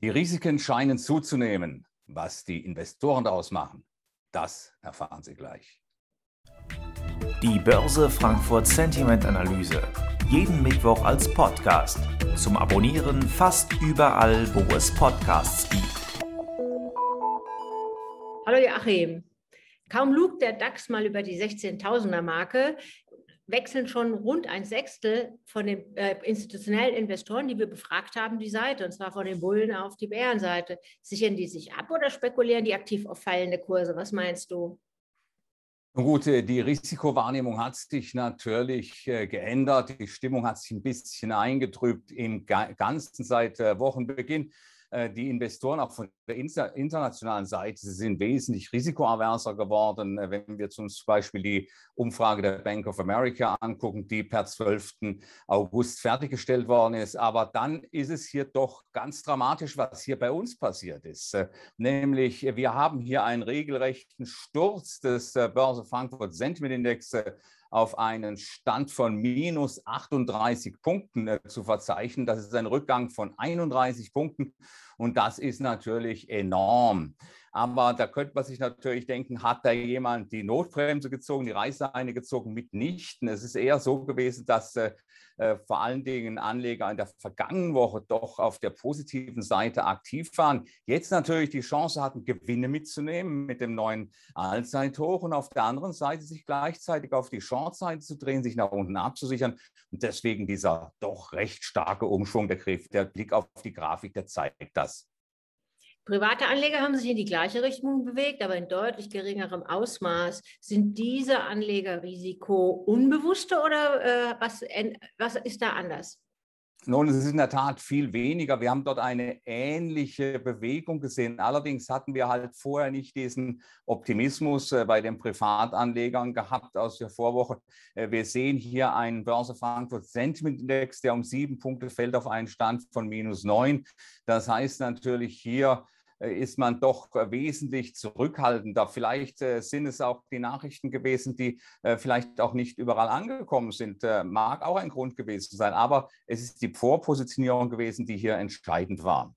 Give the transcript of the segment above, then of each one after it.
Die Risiken scheinen zuzunehmen. Was die Investoren daraus machen, das erfahren Sie gleich. Die Börse Frankfurt Sentiment Analyse. Jeden Mittwoch als Podcast. Zum Abonnieren fast überall, wo es Podcasts gibt. Hallo Joachim. Kaum lugt der DAX mal über die 16.000er Marke, wechseln schon rund ein Sechstel von den äh, institutionellen Investoren, die wir befragt haben, die Seite, und zwar von den Bullen auf die Bärenseite. Sichern die sich ab oder spekulieren die aktiv auf fallende Kurse? Was meinst du? Gut, äh, die Risikowahrnehmung hat sich natürlich äh, geändert. Die Stimmung hat sich ein bisschen eingetrübt im Ganzen seit äh, Wochenbeginn. Äh, die Investoren auch von der internationalen Seite sind wesentlich risikoaverser geworden. Äh, wenn wir zum Beispiel die Umfrage der Bank of America angucken, die per 12. August fertiggestellt worden ist. Aber dann ist es hier doch ganz dramatisch, was hier bei uns passiert ist. Äh, nämlich, wir haben hier einen regelrechten Sturz des Börse Frankfurt Sentiment Index auf einen Stand von minus 38 Punkten äh, zu verzeichnen. Das ist ein Rückgang von 31 Punkten und das ist natürlich enorm. Aber da könnte man sich natürlich denken, hat da jemand die Notbremse gezogen, die Reißleine gezogen? Mitnichten. Es ist eher so gewesen, dass äh, äh, vor allen Dingen Anleger in der vergangenen Woche doch auf der positiven Seite aktiv waren. Jetzt natürlich die Chance hatten, Gewinne mitzunehmen mit dem neuen Allzeithoch und auf der anderen Seite sich gleichzeitig auf die Shortseite zu drehen, sich nach unten abzusichern. Und deswegen dieser doch recht starke Umschwung der, der Blick auf die Grafik, der zeigt das. Private Anleger haben sich in die gleiche Richtung bewegt, aber in deutlich geringerem Ausmaß. Sind diese Anleger Risiko unbewusste oder äh, was, was ist da anders? Nun, es ist in der Tat viel weniger. Wir haben dort eine ähnliche Bewegung gesehen. Allerdings hatten wir halt vorher nicht diesen Optimismus äh, bei den Privatanlegern gehabt aus der Vorwoche. Äh, wir sehen hier einen Börse Frankfurt Sentiment Index, der um sieben Punkte fällt auf einen Stand von minus neun. Das heißt natürlich hier, ist man doch äh, wesentlich zurückhaltender. Vielleicht äh, sind es auch die Nachrichten gewesen, die vielleicht auch nicht überall angekommen sind. Mag auch ein Grund gewesen sein, aber es ist die Vorpositionierung gewesen, die hier entscheidend war.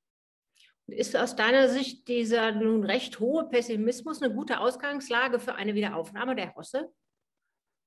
Ist aus deiner Sicht dieser nun recht hohe Pessimismus eine gute Ausgangslage für eine Wiederaufnahme der Hosse?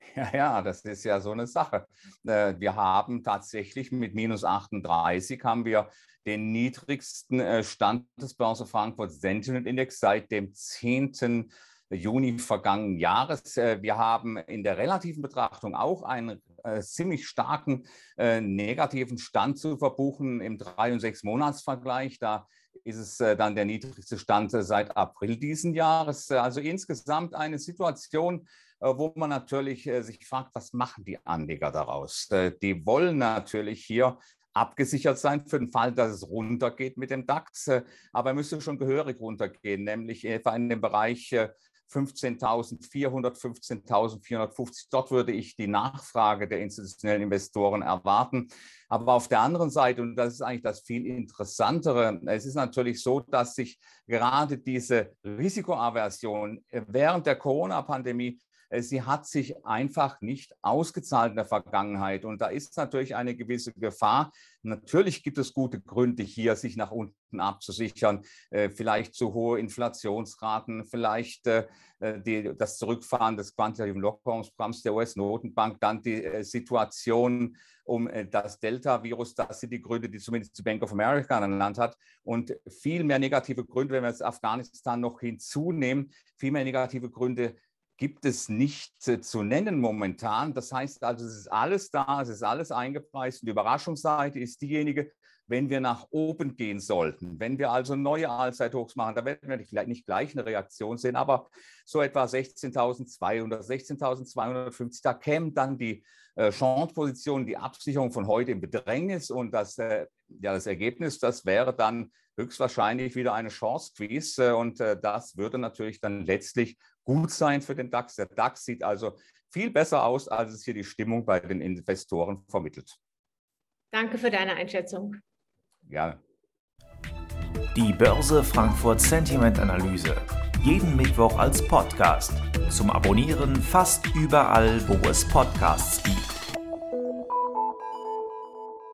Ja, ja, das ist ja so eine Sache. Äh, wir haben tatsächlich mit minus 38 haben wir den niedrigsten äh, Stand des Börse Frankfurt Sentiment Index seit dem 10. Juni vergangenen Jahres. Äh, wir haben in der relativen Betrachtung auch einen ziemlich starken negativen Stand zu verbuchen im 3- und 6-Monats-Vergleich. Da ist es dann der niedrigste Stand seit April diesen Jahres. Also insgesamt eine Situation, äh, wo man natürlich äh, sich fragt, was machen die Anleger daraus? Äh, die wollen natürlich hier abgesichert sein für den Fall, dass es runtergeht mit dem DAX. Aber er müsste schon gehörig runtergehen, nämlich etwa in dem Bereich 15.400, 15.450. Dort würde ich die Nachfrage der institutionellen Investoren erwarten. Aber auf der anderen Seite, und das ist eigentlich das viel Interessantere, es ist natürlich so, dass sich gerade diese Risikoaversion während der Corona-Pandemie sie hat sich einfach nicht ausgezahlt in der Vergangenheit. Und da ist natürlich eine gewisse Gefahr. Natürlich gibt es gute Gründe hier, sich nach unten abzusichern. Äh, vielleicht zu hohe Inflationsraten, vielleicht äh, das Zurückfahren des quantitativen Lockerungsprogramms der US-Notenbank, dann die Situation um das Delta-Virus. Das sind die Gründe, die zumindest die Bank of America ernannt hat. Und viel mehr negative Gründe, wenn wir jetzt Afghanistan noch hinzunehmen, viel mehr negative Gründe gibt es nicht zu nennen momentan. Das heißt also, es ist alles da, es ist alles eingepreist. Die Überraschungsseite ist diejenige, wenn wir nach oben gehen sollten. Wenn wir also neue Allzeithochs machen, da werden wir vielleicht nicht gleich eine Reaktion sehen, aber so etwa 16.200, 16.250, da kämen dann die äh, Chance-Positionen, die Absicherung von heute im Bedrängnis und das, äh, ja, das Ergebnis, das wäre dann höchstwahrscheinlich wieder eine Chance-Squeeze äh, und äh, das würde natürlich dann letztlich gut sein für den DAX. Der DAX sieht also viel besser aus, als es hier die Stimmung bei den Investoren vermittelt. Danke für deine Einschätzung. Gerne. Die Börse Frankfurt Sentiment Analyse. Jeden Mittwoch als Podcast. Zum Abonnieren fast überall, wo es Podcasts gibt.